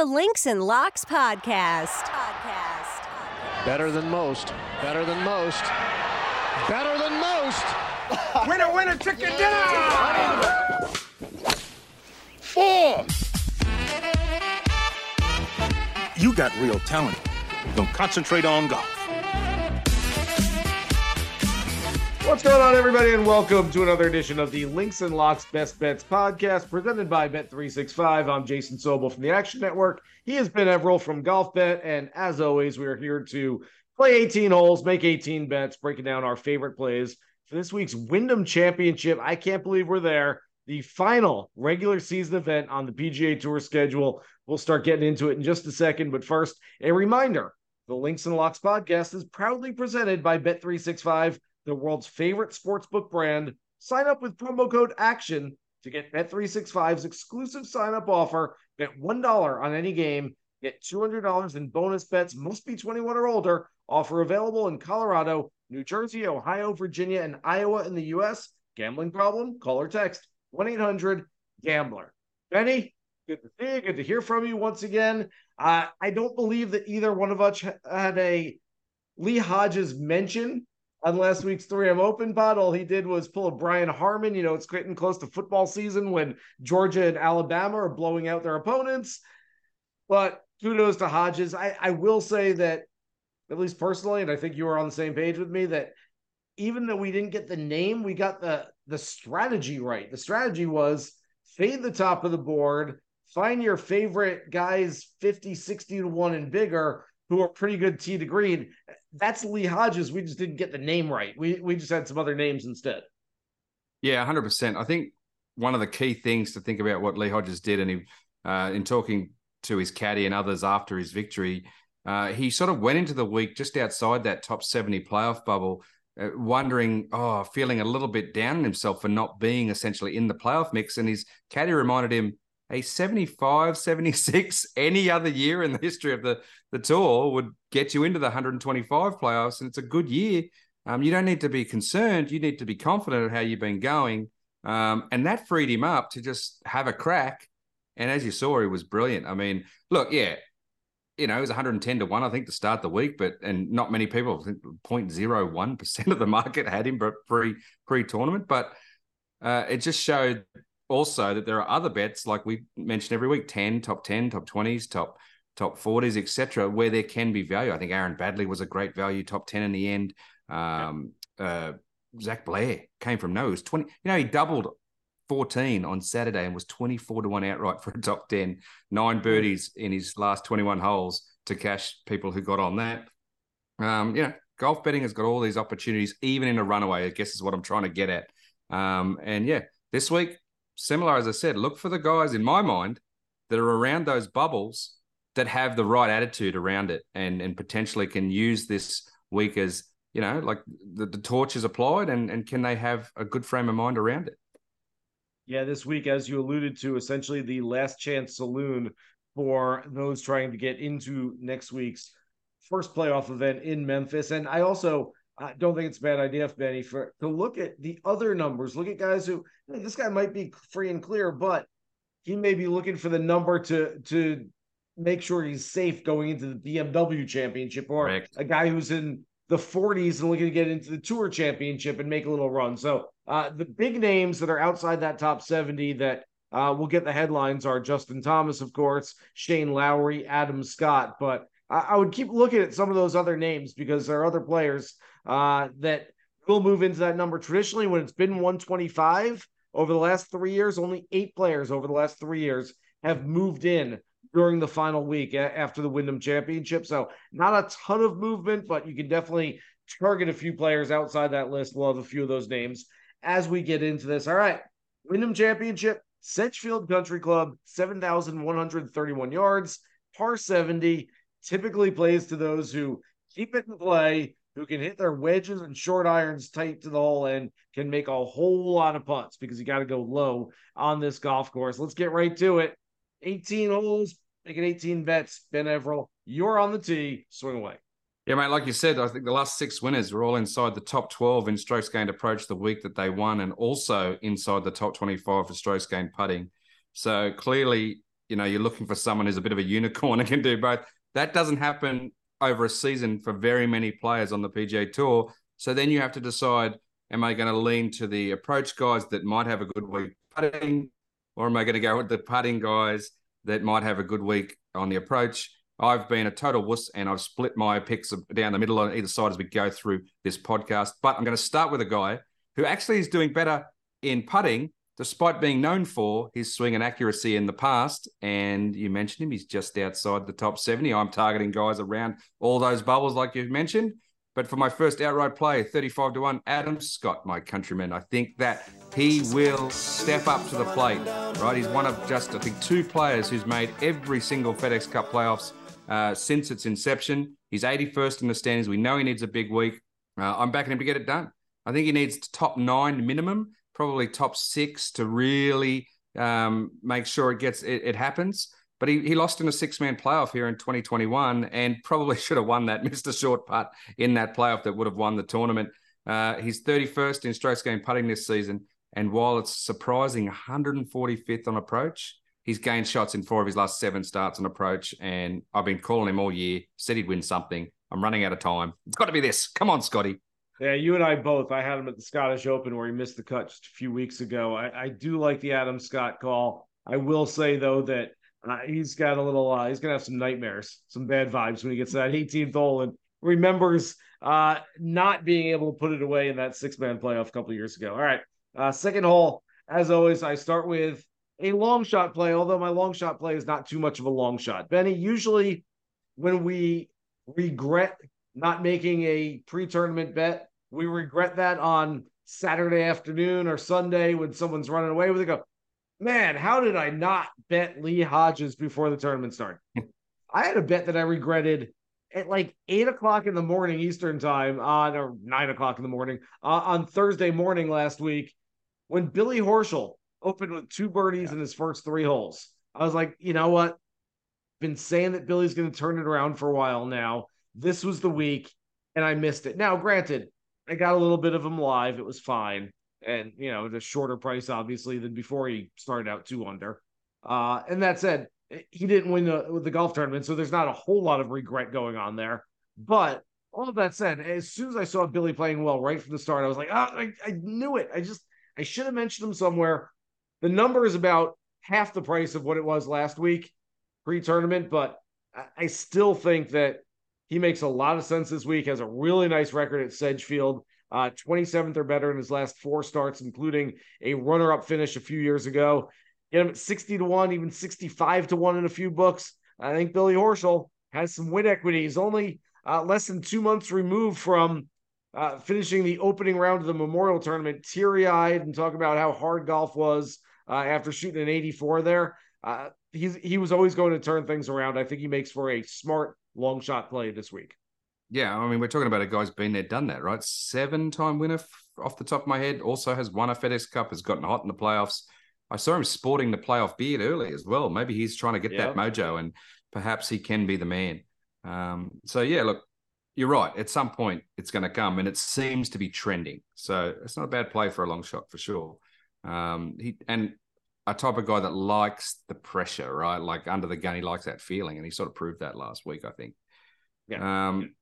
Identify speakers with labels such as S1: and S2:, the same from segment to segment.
S1: the Links and Locks podcast. Podcast.
S2: Better than most. Better than most. Better than most.
S3: winner, winner, chicken dinner!
S2: Four.
S4: You got real talent. Don't concentrate on golf.
S3: What's going on, everybody, and welcome to another edition of the Links and Locks Best Bets podcast presented by Bet365. I'm Jason Sobel from the Action Network. He is Ben Everill from Golf Bet, and as always, we are here to play 18 holes, make 18 bets, breaking down our favorite plays for this week's Wyndham Championship. I can't believe we're there. The final regular season event on the PGA Tour schedule. We'll start getting into it in just a second, but first, a reminder the Links and Locks podcast is proudly presented by Bet365 the world's favorite sportsbook brand. Sign up with promo code ACTION to get Bet365's exclusive sign up offer. Bet $1 on any game, get $200 in bonus bets, must be 21 or older. Offer available in Colorado, New Jersey, Ohio, Virginia, and Iowa in the U.S. Gambling problem? Call or text 1 800 Gambler. Benny, good to see you. Good to hear from you once again. Uh, I don't believe that either one of us had a Lee Hodges mention on last week's 3M Open pod. All he did was pull a Brian Harman. You know, it's getting close to football season when Georgia and Alabama are blowing out their opponents. But kudos to Hodges. I, I will say that, at least personally, and I think you were on the same page with me, that even though we didn't get the name, we got the the strategy right. The strategy was fade the top of the board, find your favorite guys 50, 60 to 1 and bigger who are pretty good tee to green that's Lee Hodges. We just didn't get the name right. We we just had some other names instead.
S5: Yeah, hundred percent. I think one of the key things to think about what Lee Hodges did, and he, uh, in talking to his caddy and others after his victory, uh, he sort of went into the week just outside that top seventy playoff bubble, uh, wondering, oh, feeling a little bit down on himself for not being essentially in the playoff mix, and his caddy reminded him, a 75, 76 any other year in the history of the, the tour would get you into the 125 playoffs. And it's a good year. Um, you don't need to be concerned. You need to be confident of how you've been going. Um, and that freed him up to just have a crack. And as you saw, he was brilliant. I mean, look, yeah, you know, it was 110 to 1, I think, to start the week, but and not many people, I think 0.01% of the market had him pre pre tournament. But uh, it just showed also that there are other bets like we mentioned every week 10 top 10 top 20s top top 40s etc where there can be value. I think aaron baddeley was a great value top 10 in the end. Um, uh, zac blair came from no he was 20 you know he doubled 14 on saturday and was 24 to 1 outright for a top 10 nine birdies in his last 21 holes to cash people who got on that. Um, you know golf betting has got all these opportunities even in a runaway i guess is what i'm trying to get at. Um, and yeah this week similar as I said, look for the guys in my mind that are around those bubbles that have the right attitude around it and and potentially can use this week as you know like the, the torch is applied and and can they have a good frame of mind around it?
S3: Yeah this week as you alluded to essentially the last chance saloon for those trying to get into next week's first playoff event in memphis. And i also I don't think it's a bad idea, if Benny, for to look at the other numbers. Look at guys who this guy might be free and clear, but he may be looking for the number to to make sure he's safe going into the BMW championship, or Correct. a guy who's in the 40s and looking to get into the tour championship and make a little run. So uh, the big names that are outside that top 70 that uh, will get the headlines are Justin Thomas, of course, Shane Lowry, Adam Scott. But I would keep looking at some of those other names because there are other players uh, that will move into that number. Traditionally, when it's been 125 over the last three years, only eight players over the last three years have moved in during the final week after the Wyndham Championship. So not a ton of movement, but you can definitely target a few players outside that list. Have a few of those names as we get into this. All right, Wyndham Championship, Sedgefield Country Club, 7,131 yards, par 70. Typically plays to those who keep it in play, who can hit their wedges and short irons tight to the hole and can make a whole lot of putts because you got to go low on this golf course. Let's get right to it. 18 holes, making 18 bets. Ben Everill, you're on the tee. Swing away.
S5: Yeah, mate. Like you said, I think the last six winners were all inside the top 12 in strokes gained approach the week that they won, and also inside the top 25 for strokes gained putting. So clearly, you know you're looking for someone who's a bit of a unicorn and can do both. That doesn't happen over a season for very many players on the PGA Tour. So then you have to decide: Am I going to lean to the approach guys that might have a good week putting, or am I going to go with the putting guys that might have a good week on the approach? I've been a total wuss and I've split my picks down the middle on either side as we go through this podcast. But I'm going to start with a guy who actually is doing better in putting, despite being known for his swing and accuracy in the past. And you mentioned him, he's just outside the top 70. I'm targeting guys around all those bubbles, like you've mentioned. But for my first outright play, 35 to 1, Adam Scott, my countryman. I think that he will step up to the plate, right? He's one of just, I think, two players who's made every single FedEx Cup playoffs uh, since its inception. He's 81st in the standings. We know he needs a big week. Uh, I'm backing him to get it done. I think he needs top nine minimum, probably top six to really um, make sure it gets it, it happens. But he, he lost in a six man playoff here in 2021 and probably should have won that. Missed a short putt in that playoff that would have won the tournament. Uh, he's 31st in strokes gained putting this season. And while it's surprising 145th on approach, he's gained shots in four of his last seven starts on approach. And I've been calling him all year, said he'd win something. I'm running out of time. It's got to be this. Come on, Scotty.
S3: Yeah, you and I both. I had him at the Scottish Open where he missed the cut just a few weeks ago. I, I do like the Adam Scott call. I will say though that uh, he's got a little. Uh, he's gonna have some nightmares, some bad vibes when he gets that 18th hole and remembers uh, not being able to put it away in that six man playoff a couple years ago. All right, uh, second hole. As always, I start with a long shot play. Although my long shot play is not too much of a long shot. Benny, usually when we regret not making a pre tournament bet we regret that on Saturday afternoon or Sunday when someone's running away with it. Go, man, how did I not bet Lee Hodges before the tournament started? I had a bet that I regretted at like eight o'clock in the morning Eastern time on or nine o'clock in the morning uh, on Thursday morning last week when Billy Horschel opened with two birdies yeah. in his first three holes. I was like, you know what? Been saying that Billy's going to turn it around for a while now. This was the week, and I missed it. Now, granted, I got a little bit of him live. It was fine. And, you know, the shorter price, obviously, than before he started out two under. Uh, and that said, he didn't win the, the golf tournament. So there's not a whole lot of regret going on there. But all that said, as soon as I saw Billy playing well right from the start, I was like, oh, I, I knew it. I just, I should have mentioned him somewhere. The number is about half the price of what it was last week pre tournament, but I still think that he makes a lot of sense this week, has a really nice record at Sedgefield. Uh, 27th or better in his last four starts, including a runner up finish a few years ago. Get him at 60 to 1, even 65 to 1 in a few books. I think Billy Horschel has some win equity. He's only uh, less than two months removed from uh, finishing the opening round of the Memorial Tournament teary eyed and talk about how hard golf was uh, after shooting an 84 there. Uh, he was always going to turn things around. I think he makes for a smart long shot play this week.
S5: Yeah, I mean, we're talking about a guy's been there, done that, right? Seven time winner f- off the top of my head. Also has won a FedEx Cup, has gotten hot in the playoffs. I saw him sporting the playoff beard early as well. Maybe he's trying to get that mojo, and perhaps he can be the man. Um, so yeah, look, you're right. At some point, it's going to come, and it seems to be trending. So it's not a bad play for a long shot for sure. Um, he and a type of guy that likes the pressure, right? Like under the gun, he likes that feeling, and he sort of proved that last week, I think. Yeah. Um,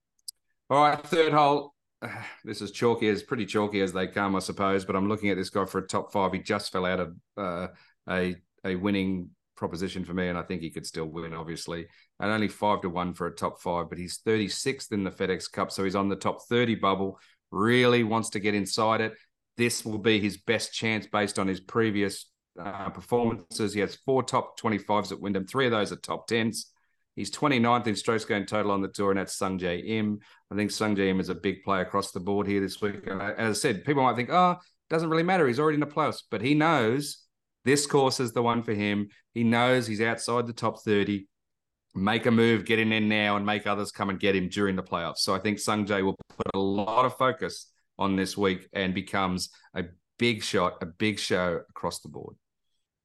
S5: all right, third hole. This is chalky as pretty chalky as they come, I suppose. But I'm looking at this guy for a top five. He just fell out of uh, a a winning proposition for me, and I think he could still win, obviously. And only five to one for a top five, but he's 36th in the FedEx Cup, so he's on the top 30 bubble. Really wants to get inside it. This will be his best chance based on his previous uh, performances. He has four top 25s at Wyndham, three of those are top 10s. He's 29th in strokes gained total on the tour, and that's Sungjae Im. I think Sungjae Im is a big play across the board here this week. And as I said, people might think, oh, doesn't really matter. He's already in the playoffs, but he knows this course is the one for him. He knows he's outside the top 30. Make a move, get in there now, and make others come and get him during the playoffs. So I think Sungjae will put a lot of focus on this week and becomes a big shot, a big show across the board.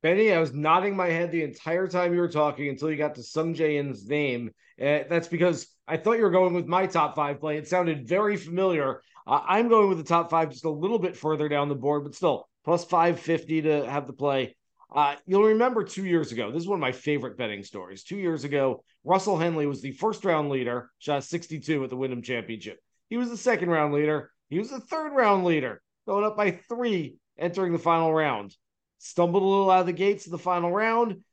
S3: Benny, I was nodding my head the entire time you were talking until you got to Sungjae Im's name. Uh, that's because I thought you were going with my top five play. It sounded very familiar. Uh, I'm going with the top five just a little bit further down the board, but still plus 550 to have the play. Uh, you'll remember two years ago, this is one of my favorite betting stories. Two years ago, Russell Henley was the first round leader, shot 62 at the Wyndham Championship. He was the second round leader. He was the third round leader, going up by three entering the final round. Stumbled a little out of the gates in the final round,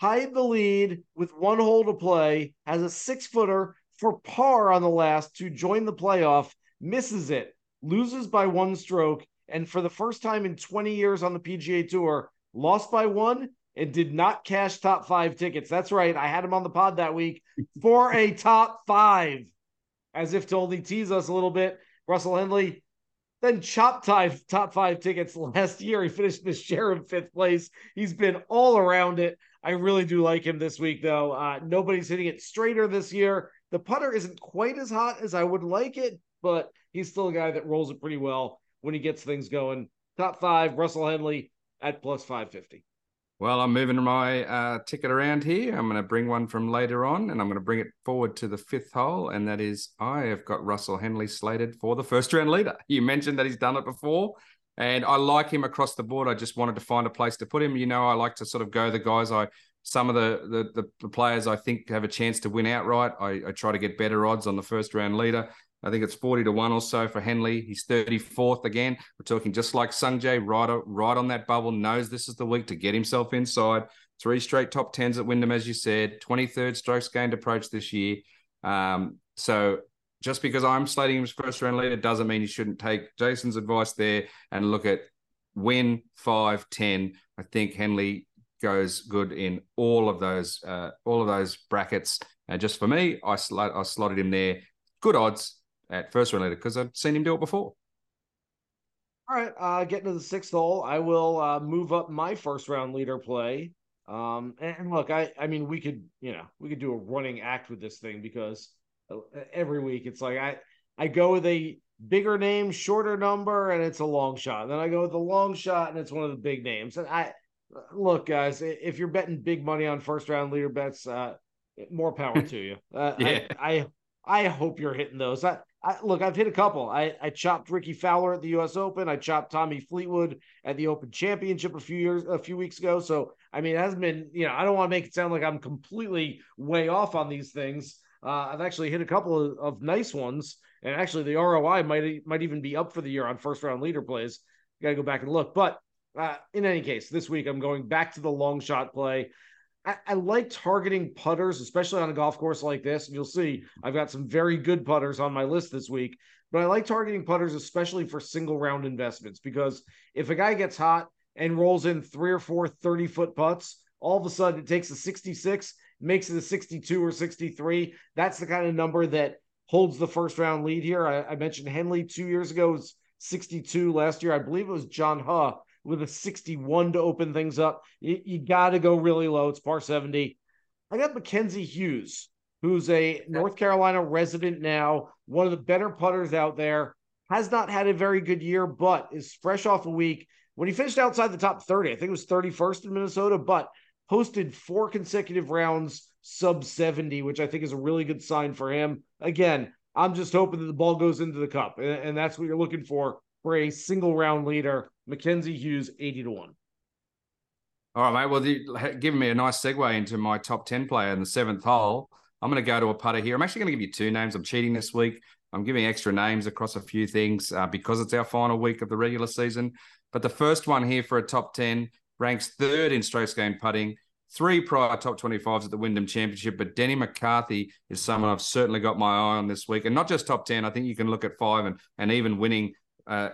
S3: tied the lead with one hole to play, has a six footer for par on the last to join the playoff, misses it, loses by one stroke, and for the first time in 20 years on the PGA Tour, lost by one and did not cash top five tickets. That's right. I had him on the pod that week for a top five, as if to only tease us a little bit. Russell Henley then chop tie top five tickets last year. He finished the share in fifth place. He's been all around it. I really do like him this week, though. Uh, nobody's hitting it straighter this year. The putter isn't quite as hot as I would like it, but he's still a guy that rolls it pretty well when he gets things going. Top five, Russell Henley at plus 550.
S5: Well, I'm moving my uh, ticket around here. I'm going to bring one from later on, and I'm going to bring it forward to the fifth hole, and that is I have got Russell Henley slated for the first round leader. You mentioned that he's done it before, and I like him across the board. I just wanted to find a place to put him. You know, I like to sort of go the guys I some of the the, the players I think have a chance to win outright. I, I try to get better odds on the first round leader. I think it's 40 to 1 or so for Henley. He's 34th again. We're talking just like Sungjae, right, right on that bubble, knows this is the week to get himself inside. Three straight top 10s at Wyndham, as you said, 23rd strokes gained approach this year. Um, so just because I'm slating him as first round leader doesn't mean you shouldn't take Jason's advice there and look at win 5, 10. I think Henley goes good in all of those uh, all of those brackets. And just for me, I, sl- I slotted him there. Good odds, at first round leader because I've seen him do it before.
S3: All right, uh, getting to the sixth hole, I will uh, move up my first round leader play. Um, and look, I, I mean, we could, you know, we could do a running act with this thing because uh, every week it's like I, I go with a bigger name, shorter number, and it's a long shot. Then I go with a long shot, and it's one of the big names. And I, look, guys, if you're betting big money on first round leader bets, uh, more power to you. Uh, yeah. I, I, I hope you're hitting those. I, I, look, I've hit a couple. I, I chopped Rickie Fowler at the U.S. Open. I chopped Tommy Fleetwood at the Open Championship a few years, a few weeks ago. So, I mean, it hasn't been, you know, I don't want to make it sound like I'm completely way off on these things. Uh, I've actually hit a couple of, of, nice ones, and actually the ROI might might even be up for the year on first round leader plays. Got to go back and look, but uh, in any case, this week I'm going back to the long shot play. I, I, like targeting putters, especially on a golf course like this. And you'll see I've got some very good putters on my list this week. But I like targeting putters, especially for single round investments, because if a guy gets hot and rolls in three or four 30 foot putts, all of a sudden it takes a 66, makes it a 62 or 63. That's the kind of number that holds the first round lead here. I, I mentioned Henley two years ago was 62. Last year, I believe it was John Huh with a 61 to open things up. You, you got to go really low. It's par 70. I got Mackenzie Hughes, who's a North Carolina resident now, one of the better putters out there. Has not had a very good year, but is fresh off a week. When he finished outside the top 30, I think it was 31st in Minnesota, but posted four consecutive rounds sub 70, which I think is a really good sign for him. Again, I'm just hoping that the ball goes into the cup, and, and that's what you're looking for for a single round leader. Mackenzie Hughes, 80 to 1.
S5: All right, mate. Well, the, giving me a nice segue into my top 10 player in the seventh hole. I'm going to go to a putter here. I'm actually going to give you two names. I'm cheating this week. I'm giving extra names across a few things uh, because it's our final week of the regular season. But the first one here for a top 10 ranks third in strokes gained putting, three prior top 25s at the Wyndham Championship. But Denny McCarthy is someone I've certainly got my eye on this week. And not just top 10, I think you can look at five and, and even winning uh,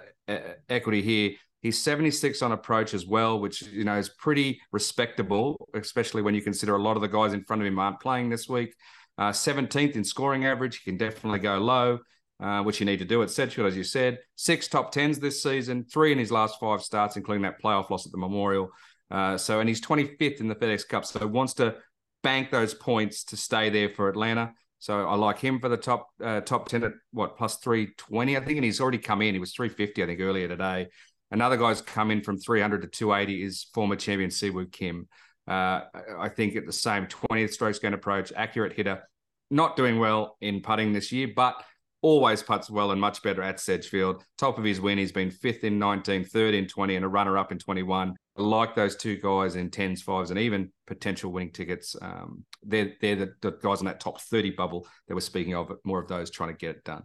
S5: equity here. He's 76 on approach as well, which you know is pretty respectable, especially when you consider a lot of the guys in front of him aren't playing this week. Uh, 17th in scoring average, he can definitely go low, uh, which you need to do at Sedgefield, as you said. Six top tens this season, three in his last five starts, including that playoff loss at the Memorial. Uh, so, and he's 25th in the FedEx Cup, so wants to bank those points to stay there for Atlanta. So I like him for the top uh, top ten at what plus three twenty, I think, and he's already come in. He was three fifty, I think, earlier today. Another guy's come in from three hundred to two eighty is former champion Si Woo Kim. Uh, I think at the same twentieth strokes gain approach, accurate hitter, not doing well in putting this year, but always puts well and much better at Sedgefield. Top of his win, he's been fifth in 19, third in 20, and a runner up in 21. I like those two guys in 10s, 5s, and even potential winning tickets. Um, they're they're the, the, guys in that top 30 bubble that we're speaking of, more of those trying to get it done.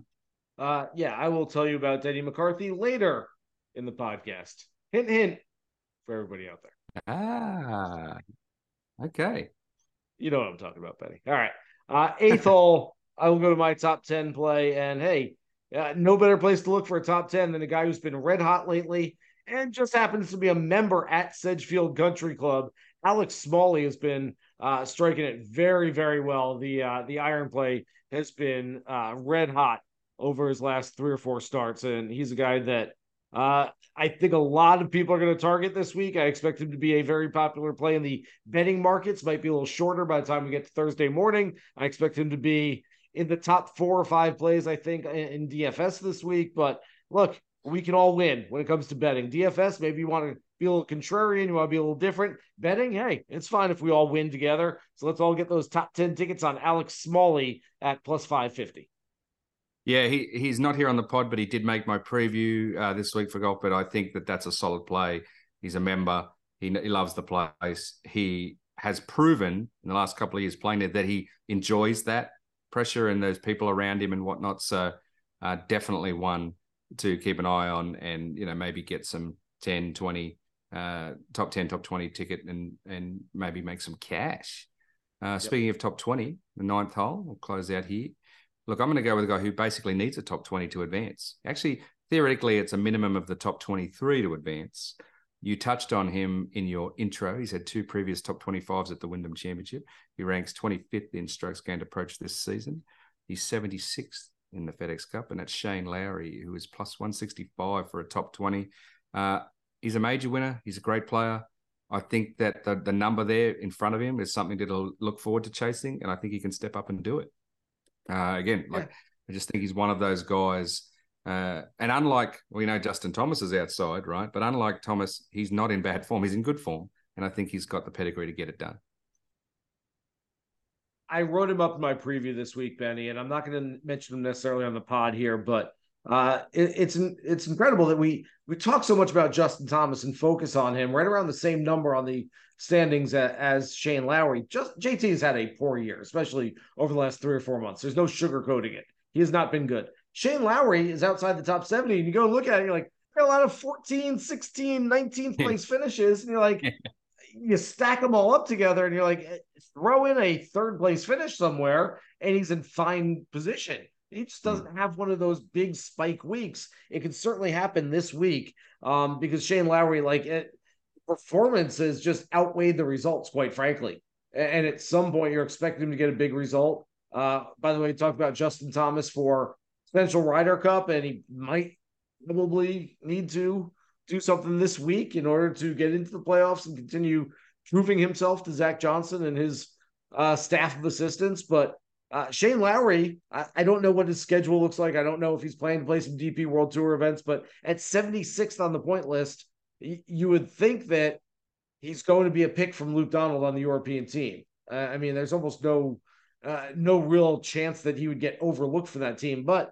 S3: Uh, yeah, I will tell you about Denny McCarthy later in the podcast. Hint, hint for everybody out there.
S5: Ah, okay.
S3: You know what I'm talking about, Benny. All right. Uh, eighth hole, I will go to my top 10 play. And hey, uh, no better place to look for a top 10 than a guy who's been red hot lately and just happens to be a member at Sedgefield Country Club. Alex Smalley has been uh, striking it very, very well. The uh, the iron play has been uh, red hot over his last three or four starts, and he's a guy that uh, I think a lot of people are going to target this week. I expect him to be a very popular play in the betting markets. Might be a little shorter by the time we get to Thursday morning. I expect him to be in the top four or five plays, I think, in DFS this week. But look, we can all win when it comes to betting. DFS, maybe you want to be a little contrarian, you want to be a little different. Betting, hey, it's fine if we all win together. So let's all get those top 10 tickets on Alex Smalley at plus 550.
S5: Yeah, he he's not here on the pod, but he did make my preview uh, this week for golf. But I think that that's a solid play. He's a member. He, he loves the place. He has proven in the last couple of years playing it that he enjoys that pressure and those people around him and whatnot. So uh, definitely one to keep an eye on and you know maybe get some 10, 20, uh, top 10, top 20 ticket and and maybe make some cash. Uh, yep. Speaking of top 20, the ninth hole, we'll close out here. Look, I'm going to go with a guy who basically needs a top 20 to advance. Actually, theoretically, it's a minimum of the top 23 to advance. You touched on him in your intro. He's had two previous top 25s at the Wyndham Championship. He ranks 25th in strokes gained approach this season. He's 76th in the FedEx Cup, and that's Shane Lowry, who is plus 165 for a top 20. Uh, he's a major winner. He's a great player. I think that the, the number there in front of him is something that'll look forward to chasing, and I think he can step up and do it. Uh, again, like yeah. I just think he's one of those guys. Uh, and unlike we know Justin Thomas is outside, right? But unlike Thomas, he's not in bad form. He's in good form, and I think he's got the pedigree to get it done.
S3: I wrote him up in my preview this week, Benny, and I'm not going to mention him necessarily on the pod here, but uh, it, it's it's incredible that we we talk so much about Justin Thomas and focus on him right around the same number on the standings as, as Shane Lowry. Just JT has had a poor year, especially over the last three or four months. There's no sugarcoating it. He has not been good. Shane Lowry is outside the top 70, and you go look at it, you're like, a lot of 14, 16, 19th place finishes, and you're like, you stack them all up together, and you're like, eh, throw in a third place finish somewhere, and he's in fine position. He just doesn't hmm. have one of those big spike weeks. It could certainly happen this week um, because Shane Lowry, like it, performances just outweighed the results, quite frankly. And at some point, you're expecting him to get a big result. Uh, by the way, talk about Justin Thomas for potential Ryder Cup, and he might probably need to do something this week in order to get into the playoffs and continue proving himself to Zach Johnson and his uh, staff of assistants. But uh, Shane Lowry, I, I, don't know what his schedule looks like. I don't know if he's planning to play some DP World Tour events, but at 76th on the point list, you would think that he's going to be a pick from Luke Donald on the European team. Uh, I mean, there's almost no uh, no real chance that he would get overlooked for that team. But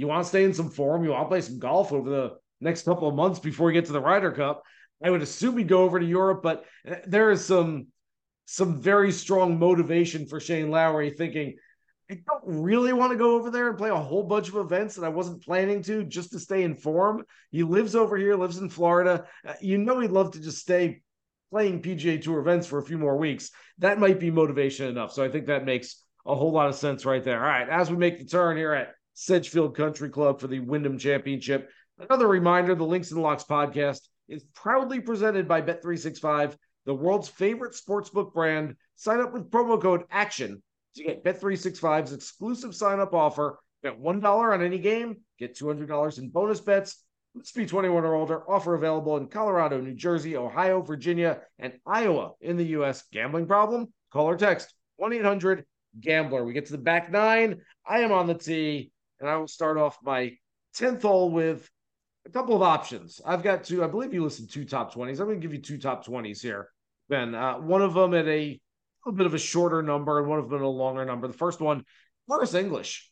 S3: you want to stay in some form, you want to play some golf over the next couple of months before we get to the Ryder Cup. I would assume he'd go over to Europe, but uh, there is some some very strong motivation for Shane Lowry thinking I don't really want to go over there and play a whole bunch of events that I wasn't planning to just to stay in form. He lives over here, lives in Florida. Uh, you know, he'd love to just stay playing PGA Tour events for a few more weeks. That might be motivation enough. So I think that makes a whole lot of sense right there. All right, as we make the turn here at Sedgefield Country Club for the Wyndham Championship, another reminder the Links and Locks podcast is proudly presented by Bet365, the world's favorite sportsbook brand. Sign up with promo code ACTION to get Bet365's exclusive sign-up offer. Bet $1 on any game, get $200 in bonus bets. Let's be 21 or older. Offer available in Colorado, New Jersey, Ohio, Virginia, and Iowa in the U.S. Gambling problem? Call or text 1-800-GAMBLER. We get to the back nine. I am on the tee, and I will start off my 10th hole with a couple of options. I've got two, I believe you listed two top 20s. I'm going to give you two top 20s here, Ben. Uh, one of them at a a bit of a shorter number and one of them a longer number. The first one, Harris English.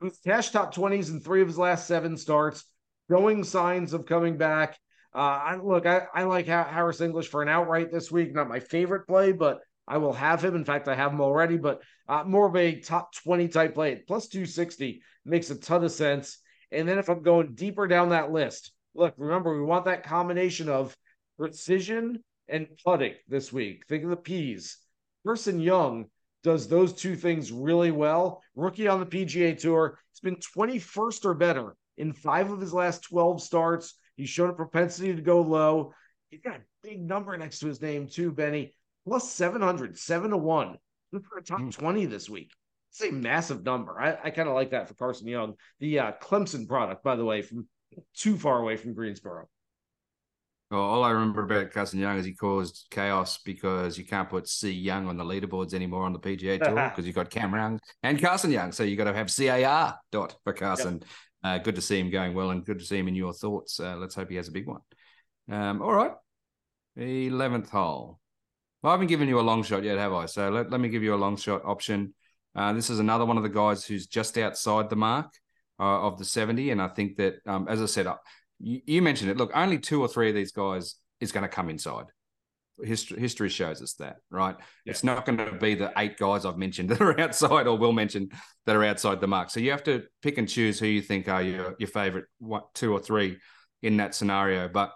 S3: who's cash top 20s in three of his last seven starts, showing signs of coming back. Uh, I look, I, I like Harris English for an outright this week. Not my favorite play, but I will have him. In fact, I have him already, but uh, more of a top 20 type play plus 260 makes a ton of sense. And then if I'm going deeper down that list, look, remember, we want that combination of precision and putting this week. Think of the P's. Carson Young does those two things really well. Rookie on the PGA Tour. He's been 21st or better in five of his last 12 starts. He's shown a propensity to go low. He's got a big number next to his name, too, Benny. Plus 700, 7 to 1. For a top mm. 20 this week. It's a massive number. I, I kind of like that for Carson Young. The uh, Clemson product, by the way, from too far away from Greensboro.
S5: Well, all I remember about Carson Young is he caused chaos because you can't put C Young on the leaderboards anymore on the PGA Tour because you've got Cam Young and Carson Young. So you've got to have CAR dot for Carson. Yep. Uh, good to see him going well and good to see him in your thoughts. Uh, let's hope he has a big one. Um, all right. 11th hole. Well, I haven't given you a long shot yet, have I? So let, let me give you a long shot option. Uh, this is another one of the guys who's just outside the mark uh, of the 70. And I think that, um, as I said, you, you mentioned it. Look, only two or three of these guys is going to come inside. History, history shows us that, right? Yeah. It's not going to be the eight guys I've mentioned that are outside or will mention that are outside the mark. So you have to pick and choose who you think are your, your favorite what, two or three in that scenario. But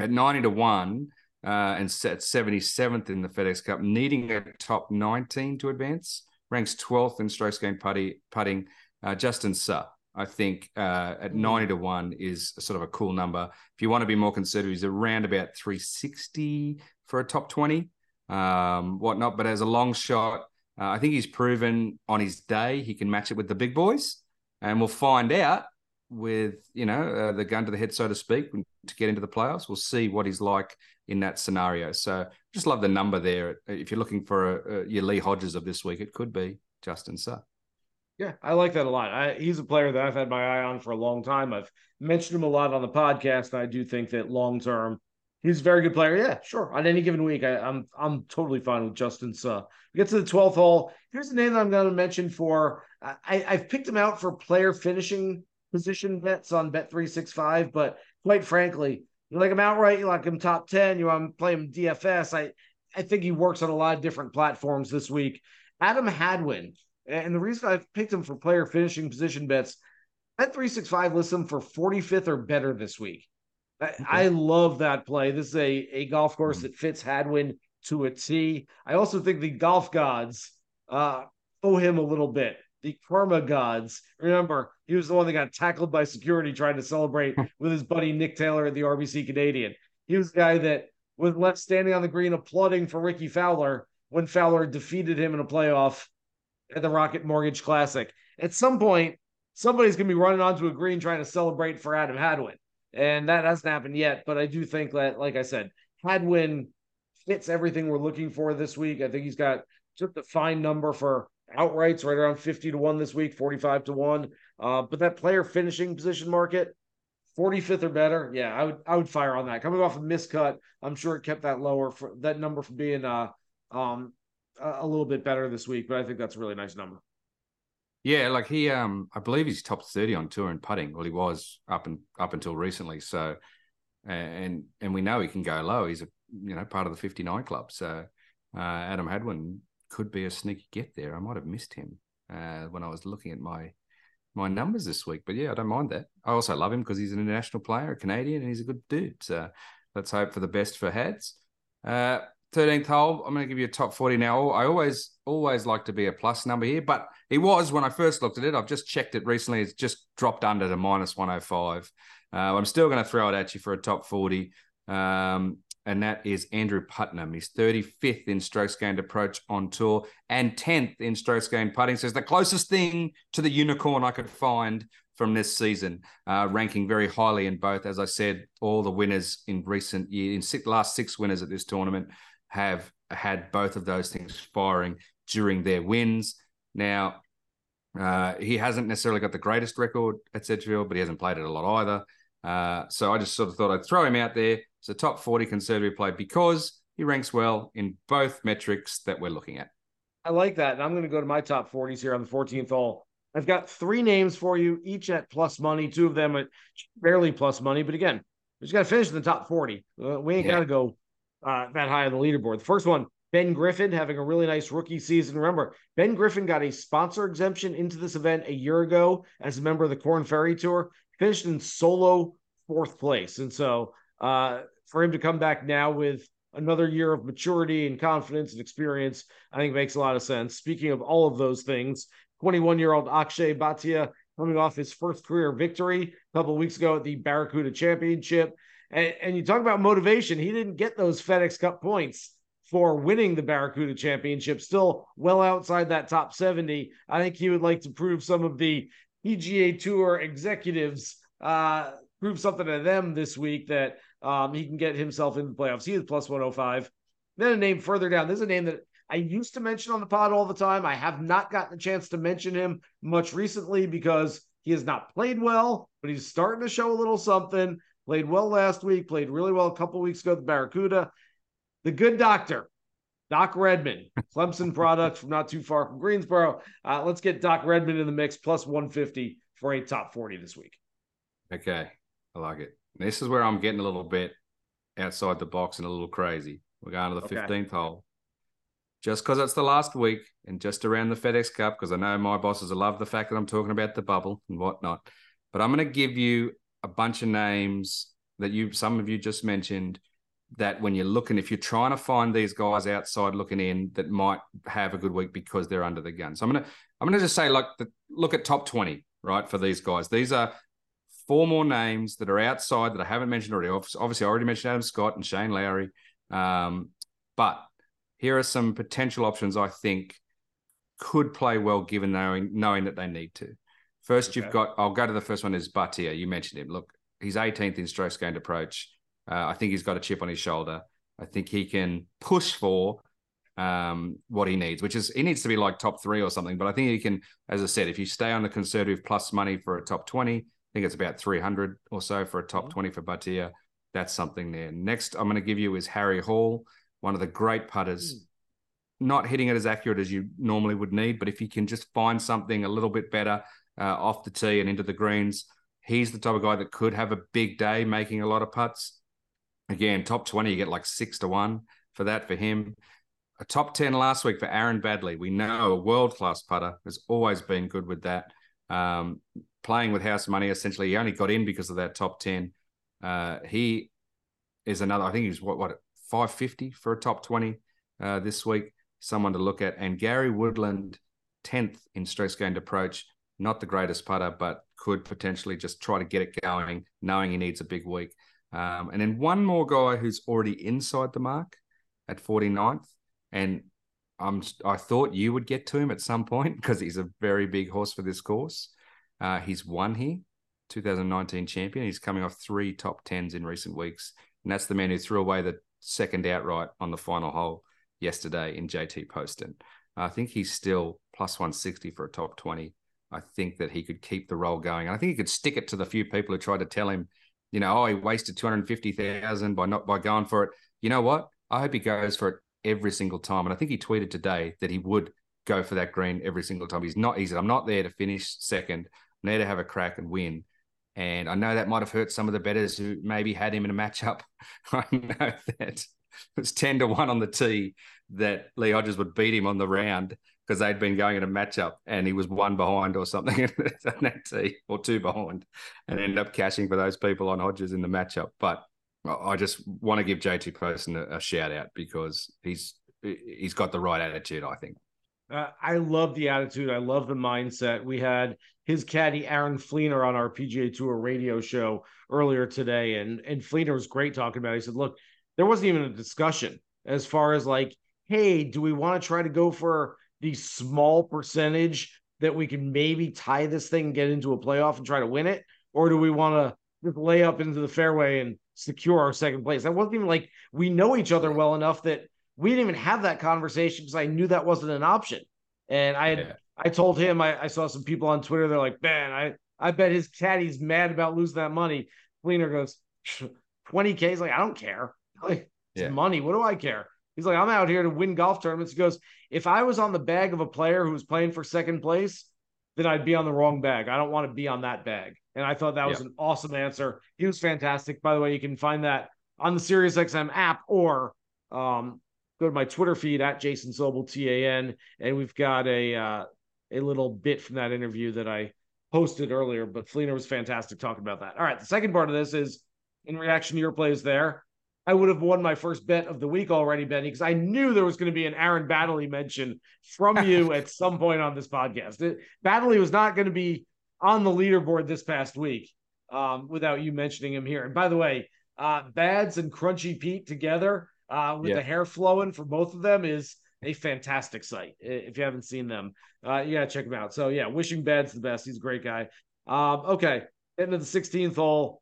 S5: at 90 to 1 uh, and at 77th in the FedEx Cup, needing a top 19 to advance, ranks 12th in strokes gained putty, putting. Uh, Justin Suh I think uh, at hmm. 90 to 1 is sort of a cool number. If you want to be more conservative, he's around about 360 for a top 20, um, whatnot. But as a long shot, uh, I think he's proven on his day he can match it with the big boys. And we'll find out with, you know, uh, the gun to the head, so to speak, to get into the playoffs. We'll see what he's like in that scenario. So just love the number there. If you're looking for a, a, your Lee Hodges of this week, it could be Justin Suh.
S3: Yeah, I like that a lot. I, he's a player that I've had my eye on for a long time. I've mentioned him a lot on the podcast. And I do think that long term, he's a very good player. Yeah, sure. On any given week, I, am I'm, I'm totally fine with Justin Suh. We get to the 12th hole. Here's the name that I'm going to mention for. I, I've picked him out for player finishing position bets on Bet three six five, but quite frankly, you like him outright, you like him top ten, you want to play him DFS. I I think he works on a lot of different platforms this week. Adam Hadwin and the reason I've picked him for player finishing position bets, bet 365 lists him for 45th or better this week. Okay. I, love that play. This is a, a golf course mm-hmm. that fits Hadwin to a T. I also think the golf gods uh, owe him a little bit. The karma gods. Remember, he was the one that got tackled by security trying to celebrate with his buddy Nick Taylor at the RBC Canadian. He was the guy that was left standing on the green applauding for Rickie Fowler when Fowler defeated him in a playoff at the Rocket Mortgage Classic. At some point, somebody's going to be running onto a green trying to celebrate for Adam Hadwin. And that hasn't happened yet. But I do think that, like I said, Hadwin fits everything we're looking for this week. I think he's got just a fine number for outrights right around 50 to 1 this week, 45 to 1. Uh, but that player finishing position market, 45th or better, yeah, I would I would fire on that. Coming off a miscut, I'm sure it kept that lower for that number from being uh um a little bit better this week, but I think that's a really nice number.
S5: Yeah, like he, um, I believe he's top thirty on tour and putting. Well, he was up and up until recently. So, and and we know he can go low. He's a you know part of the fifty nine club. So, uh, Adam Hadwin could be a sneaky get there. I might have missed him uh, when I was looking at my my numbers this week. But yeah, I don't mind that. I also love him because he's an international player, a Canadian, and he's a good dude. So let's hope for the best for Hads. Uh, 13th hole, I'm going to give you a top 40 now. I always, always like to be a plus number here, but it was when I first looked at it. I've just checked it recently. It's just dropped under to minus 105. Uh, I'm still going to throw it at you for a top 40. Um, and that is Andrew Putnam. He's 35th in strokes gained approach on tour and 10th in strokes gained putting. It's the closest thing to the unicorn I could find from this season, uh, ranking very highly in both. As I said, all the winners in recent years, in six, last six winners at this tournament, have had both of those things firing during their wins. Now, uh, he hasn't necessarily got the greatest record at Sedgefield, but he hasn't played it a lot either. Uh, so I just sort of thought I'd throw him out there. It's a top 40 conservative play because he ranks well in both metrics that we're looking at.
S3: I like that. And I'm going to go to my top 40s here on the 14th hole. I've got three names for you, each at plus money, two of them at barely plus money. But again, we just got to finish in the top 40. Uh, we ain't
S5: Yeah.
S3: got to go uh, that high on the leaderboard. The first one, Ben Griffin having a really nice rookie season. Remember, Ben Griffin got a sponsor exemption into this event a year ago as a member of the Corn Ferry Tour, finished in solo fourth place. And so uh, for him to come back now with another year of maturity and confidence and experience, I think makes a lot of sense. Speaking of all of those things, 21 year old Akshay Bhatia coming off his first career victory a couple of weeks ago at the Barracuda Championship. And, and you talk about motivation, he didn't get those FedEx Cup points for winning the Barracuda Championship, still well outside that top 70. I think he would like to prove some of the PGA Tour executives, uh, prove something to them this week that um, he can get himself into the playoffs. He is plus 105. Then a name further down. This is a name that I used to mention on the pod all the time. I have not gotten a chance to mention him much recently because he has not played well, but he's starting to show a little something. Played well last week, played really well a couple weeks ago at the Barracuda. The good doctor, Doc Redman, Clemson product from not too far from Greensboro. Uh, let's get Doc Redman in the mix, plus 150 for a top 40 this week.
S5: Okay, I like it. This is where I'm getting a little bit outside the box and a little crazy. We're going to the
S3: Okay.
S5: 15th hole. Just because it's the last week and just around the FedEx Cup, because I know my bosses love the fact that I'm talking about the bubble and whatnot. But I'm going to give you a bunch of names that you, some of you just mentioned, that when you're looking, if you're trying to find these guys outside looking in that might have a good week because they're under the gun. So I'm gonna, I'm gonna just say like, the, look at top 20, right, for these guys. These are four more names that are outside that I haven't mentioned already. Obviously, obviously I already mentioned Adam Scott and Shane Lowry. Um, but here are some potential options I think could play well given knowing knowing that they need to. First,
S3: Okay.
S5: you've got. I'll go to the first one. Is Bhatia? You mentioned him. Look, he's 18th in strokes gained approach. Uh, I think he's got a chip on his shoulder. I think he can push for um, what he needs, which is he needs to be like top three or something. But I think he can, as I said, if you stay on the conservative plus money for a top 20, I think it's about 300 or so for a top
S3: Mhm.
S5: 20 for Bhatia. That's something there. Next, I'm going to give you is Harry Hall, one of the great putters. Not hitting it as accurate as you normally would need, but if you can just find something a little bit better uh, off the tee and into the greens, he's the type of guy that could have a big day making a lot of putts. Again, top 20, you get like six to one for that for him. A top 10 last week for Aaron Baddeley. We know a world class putter has always been good with that. Um, playing with house money, essentially, he only got in because of that top 10. Uh, he is another, I think he's what, what 550 for a top 20 uh, this week. Someone to look at. And Gary Woodland, 10th in strokes gained approach. Not the greatest putter, but could potentially just try to get it going, knowing he needs a big week. Um, and then one more guy who's already inside the mark at 49th. And I'm, I thought you would get to him at some point because he's a very big horse for this course. Uh, he's won here, 2019 champion. He's coming off three top tens in recent weeks. And that's the man who threw away the second outright on the final hole yesterday in JT Poston. I think he's still plus 160 for a top 20. I think that he could keep the roll going. And I think he could stick it to the few people who tried to tell him, you know, oh, he wasted 250,000 by not by going for it. You know what? I hope he goes for it every single time. And I think he tweeted today that he would go for that green every single time. He's not, he said, I'm not there to finish second. I'm there to have a crack and win. And I know that might have hurt some of the bettors who maybe had him in a matchup. I know that it's 10 to 1 on the tee that Lee Hodges would beat him on the round because they'd been going in a matchup and he was one behind or something or two behind and ended up cashing for those people on Hodges in the matchup. But I just want to give JT Poston a, a shout out because he's he's got the right attitude, I think.
S3: Uh, I love the attitude. I love the mindset. We had his caddy Aaron Fleener on our PGA Tour radio show earlier today, and and Fleener was great talking about. It. He said, "Look, there wasn't even a discussion as far as like, hey, do we want to try to go for the small percentage that we can maybe tie this thing and get into a playoff and try to win it, or do we want to just lay up into the fairway and secure our second place?" That wasn't even like we know each other well enough that we didn't even have that conversation because I knew that wasn't an option. And I had,
S5: Yeah.
S3: I told him I, I saw some people on Twitter. They're like, man, I I bet his caddy's mad about losing that money. Fleener goes, 20k. He's like, I don't care. Like it's
S5: Yeah.
S3: money. What do I care? He's like, I'm out here to win golf tournaments. He goes, if I was on the bag of a player who was playing for second place, then I'd be on the wrong bag. I don't want to be on that bag. And I thought that was
S5: Yeah.
S3: an awesome answer. He was fantastic. By the way, you can find that on the SiriusXM app or um, go to my Twitter feed at Jason Sobel TAN, and we've got a uh, a little bit from that interview that I posted earlier. But Fleener was fantastic talking about that. All right, the second part of this is in reaction to your plays there. I would have won my first bet of the week already, Benny, because I knew there was going to be an Aaron Baddeley mention from you at some point on this podcast. It, Baddeley was not going to be on the leaderboard this past week um, without you mentioning him here. And by the way, uh, Bads and Crunchy Pete together uh, with
S5: Yeah.
S3: the hair flowing for both of them is a fantastic sight. If you haven't seen them, uh, you gotta check them out. So yeah, wishing Bads the best. He's a great guy. Um, okay, getting to the 16th hole.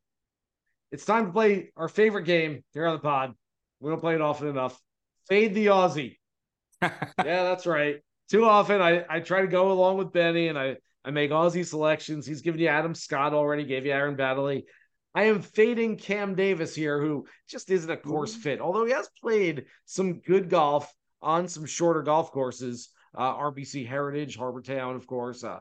S3: It's time to play our favorite game here on the pod. We don't play it often enough. Fade the Aussie. yeah, that's right. Too often I, I try to go along with Benny and I, I make Aussie selections. He's given you Adam Scott already, gave you Aaron Baddeley. I am fading Cam Davis here, who just isn't a course fit, although he has played some good golf on some shorter golf courses. Uh, RBC Heritage, Harbour Town, of course. Uh,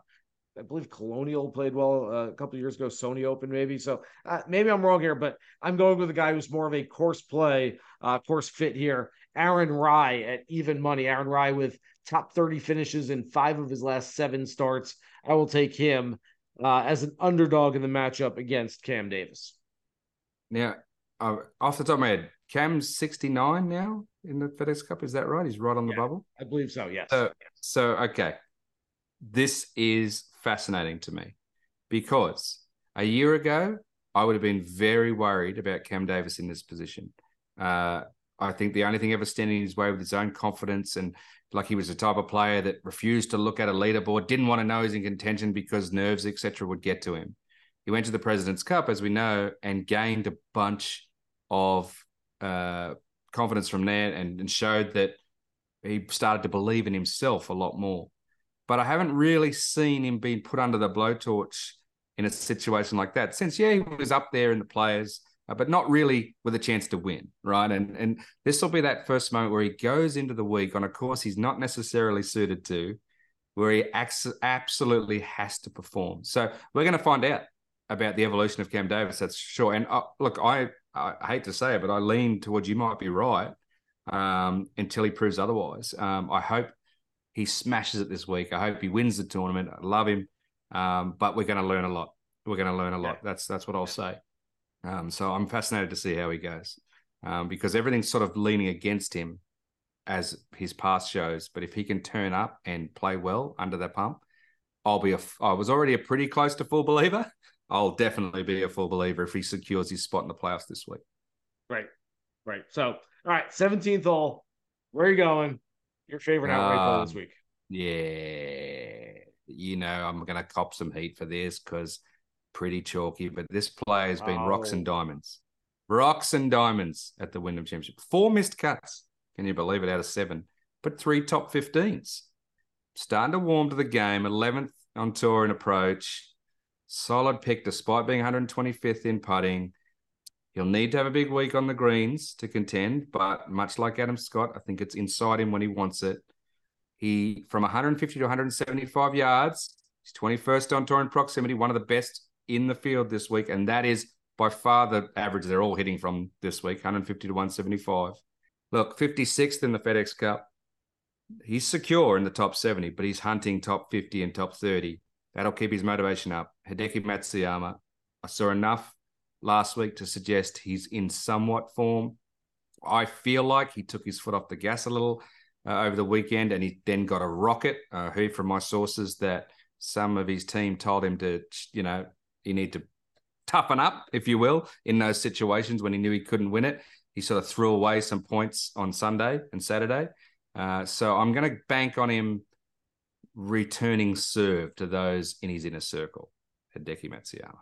S3: I believe Colonial played well uh, a couple of years ago, Sony Open, maybe. So uh, maybe I'm wrong here, but I'm going with a guy who's more of a course play, uh, course fit here. Aaron Rai at even money. Aaron Rai with top 30 finishes in five of his last seven starts. I will take him uh, as an underdog in the matchup against Cam Davis.
S5: Now, uh, off the top of my head, Cam's 69 now in the FedEx Cup. Is that right? He's right on the
S3: Yeah.
S5: bubble.
S3: I believe so, yes.
S5: So, so okay, this is fascinating to me because a year ago I would have been very worried about Cam Davis in this position. Uh, I think the only thing ever standing in his way with his own confidence and like he was the type of player that refused to look at a leaderboard, didn't want to know he's in contention because nerves, etc., would get to him. He went to the President's Cup, as we know, and gained a bunch of uh, confidence from there and, and showed that he started to believe in himself a lot more. But I haven't really seen him being put under the blowtorch in a situation like that since, yeah, he was up there in the players, uh, but not really with a chance to win, right? And and this will be that first moment where he goes into the week on a course he's not necessarily suited to, where he acts, absolutely has to perform. So we're going to find out about the evolution of Cam Davis. That's sure. And uh, look, I I hate to say it, but I lean towards you might be right um, until he proves otherwise. Um, I hope he smashes it this week. I hope he wins the tournament. I love him, um, but we're going to learn a lot. We're going to learn a lot. That's that's what I'll say. Um, so I'm fascinated to see how he goes um, because everything's sort of leaning against him as his past shows. But if he can turn up and play well under that pump, I'll be a. I was already a pretty close to full believer. I'll definitely be a full believer if he secures his spot in the playoffs this week.
S3: Right. Right. So, all right, 17th hole. Where are you going? Your favorite outright play this
S5: Um,
S3: week.
S5: Yeah, you know I'm to cop some heat for this because pretty chalky, but this play has been rocks and
S3: Oh.
S5: diamonds, rocks and diamonds at the Wyndham Championship. Four missed cuts, can you believe it? Out of seven, but three top 15s. Starting to warm to the game. 11th on tour and approach. Solid pick despite being 125th in putting. He'll need to have a big week on the greens to contend, but much like Adam Scott, I think it's inside him when he wants it. He from 150 to 175 yards. He's 21st on tour in proximity, one of the best in the field this week, and that is by far the average they're all hitting from this week, 150 to 175. Look, 56th in the FedEx Cup. He's secure in the top 70, but he's hunting top 50 and top 30. That'll keep his motivation up. Hideki Matsuyama, I saw enough last week to suggest he's in somewhat form. I feel like he took his foot off the gas a little uh, over the weekend and he then got a rocket. I heard from my sources that some of his team told him to, you know, he need to toughen up, if you will, in those situations when he knew he couldn't win it. He sort of threw away some points on Sunday and Saturday. Uh, so I'm going to bank on him returning serve to those in his inner circle, Hideki Matsuyama.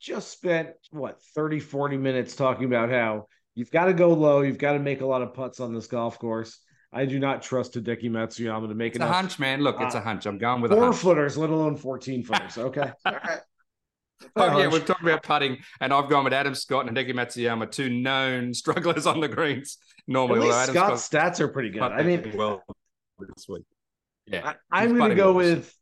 S3: Just spent what 30, 40 minutes talking about how you've got to go low, you've got to make a lot of putts on this golf course. I do not trust Hideki Matsuyama to make
S5: it a
S3: enough
S5: hunch, man. Look, it's
S3: Uh,
S5: a hunch. I'm going with a
S3: four
S5: hunch.
S3: footers, let alone 14 footers. Okay. All right.
S5: Oh, yeah, we've talked about putting, and I've gone with Adam Scott and Hideki Matsuyama, two known strugglers on the greens.
S3: At
S5: Normally,
S3: least
S5: although Adam
S3: Scott's
S5: Scott's
S3: stats are pretty good. I
S5: putting
S3: mean,
S5: well this week. Yeah,
S3: I, I'm going to go with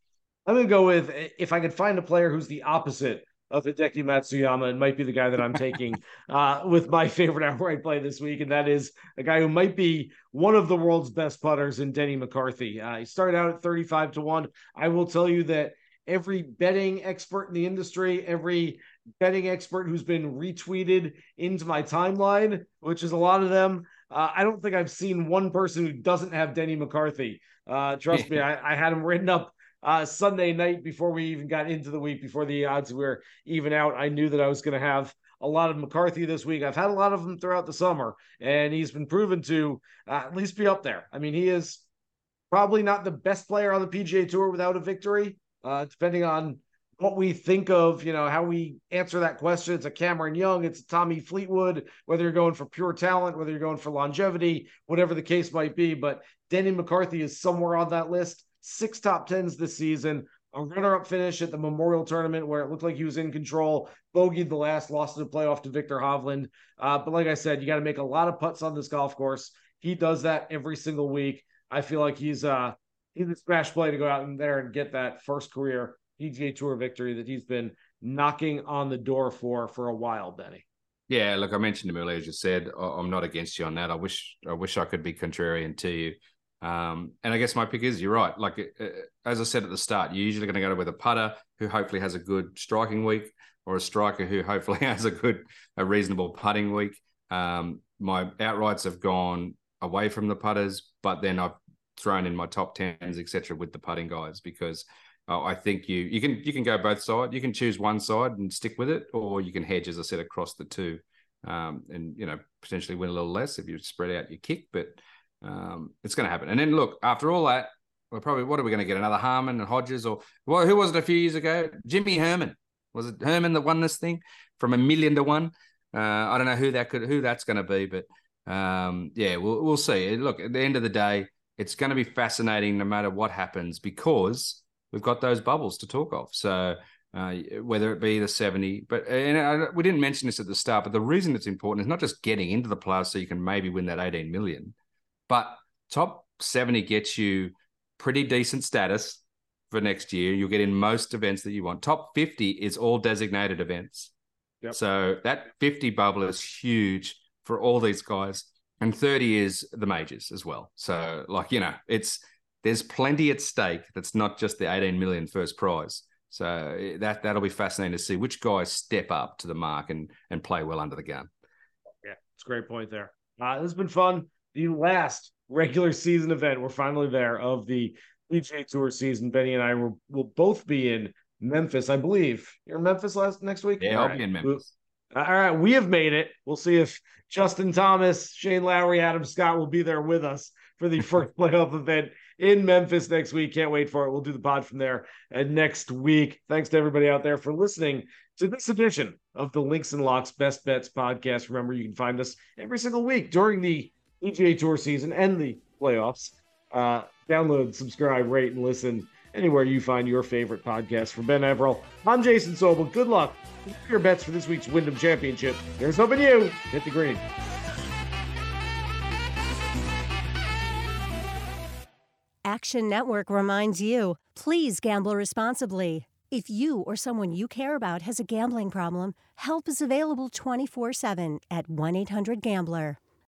S3: I'm going to go with if I could find a player who's the opposite of Hideki Matsuyama, it might be the guy that I'm taking uh, with my favorite outright play this week, and that is a guy who might be one of the world's best putters in Denny McCarthy. Uh, he started out at 35 to one. I will tell you that every betting expert in the industry, every betting expert who's been retweeted into my timeline, which is a lot of them. Uh, I don't think I've seen one person who doesn't have Denny McCarthy. Uh, trust me, I, I, had him written up uh, Sunday night before we even got into the week, before the odds were even out. I knew that I was going to have a lot of McCarthy this week. I've had a lot of them throughout the summer, and he's been proven to uh, at least be up there. I mean, he is probably not the best player on the PGA Tour without a victory, uh, depending on what we think of, you know, how we answer that question. It's a Cameron Young, it's a Tommy Fleetwood, whether you're going for pure talent, whether you're going for longevity, whatever the case might be. But Denny McCarthy is somewhere on that list. Six top tens this season, a runner-up finish at the Memorial Tournament where it looked like he was in control. Bogeyed the last, lost the playoff to Viktor Hovland. Uh, but like I said, you got to make a lot of putts on this golf course. He does that every single week. I feel like he's uh he's a smash play to go out in there and get that first career PGA Tour victory that he's been knocking on the door for for a while, Benny.
S5: Yeah, look, I mentioned him earlier. As you said, I'm not against you on that. I wish I wish I could be contrarian to you. Um, and I guess my pick is you're right. Like uh, as I said at the start, you're usually going to go with a putter who hopefully has a good striking week, or a striker who hopefully has a good, a reasonable putting week. Um, my outrights have gone away from the putters, but then I've thrown in my top tens, etc., with the putting guys because uh, I think you you can you can go both sides. You can choose one side and stick with it, or you can hedge, as I said, across the two, um, and you know potentially win a little less if you spread out your kick. But um, it's going to happen. And then look, after all that, we're probably what are we going to get? Another Harman and Hodges, or well, who was it a few years ago? Jimmy Herman was it Herman that won this thing from a million to one? Uh, I don't know who that could who that's going to be, but um, yeah, we'll we'll see. Look, at the end of the day, it's going to be fascinating no matter what happens because we've got those bubbles to talk of. So uh, whether it be the 70, but and I, we didn't mention this at the start, but the reason it's important is not just getting into the playoffs so you can maybe win that 18 million, but top 70 gets you pretty decent status for next year. You'll get in most events that you want. Top 50 is all designated events. Yep. So that 50 bubble is huge for all these guys. And 30 is the majors as well. So, like, you know, it's there's plenty at stake that's not just the 18 million first prize. So eh, that that'll be fascinating to see which guys step up to the mark and and play well under the gun.
S3: Yeah, it's a great point there. Uh, this has been fun. The last regular season event, we're finally there of the PGA Tour season. Benny and I will, will both be in Memphis, I believe. You're in Memphis last next week.
S5: Yeah, All I'll right. be in Memphis.
S3: All right, we have made it. We'll see if Justin Thomas, Shane Lowry, Adam Scott will be there with us for the first playoff event in Memphis next week. Can't wait for it. We'll do the pod from there and next week. Thanks to everybody out there for listening to this edition of the Links and Locks Best Bets podcast. Remember, you can find us every single week during the PGA Tour season and the playoffs. Uh, download, subscribe, rate, and listen anywhere you find your favorite podcast. For Ben Everill, I'm Jason Sobel. Good luck. Your bets for this week's Wyndham Championship. Here's hoping you hit the green.
S1: Action Network reminds you please gamble responsibly. If you or someone you care about has a gambling problem, help is available 24 7 at 1 800 Gambler.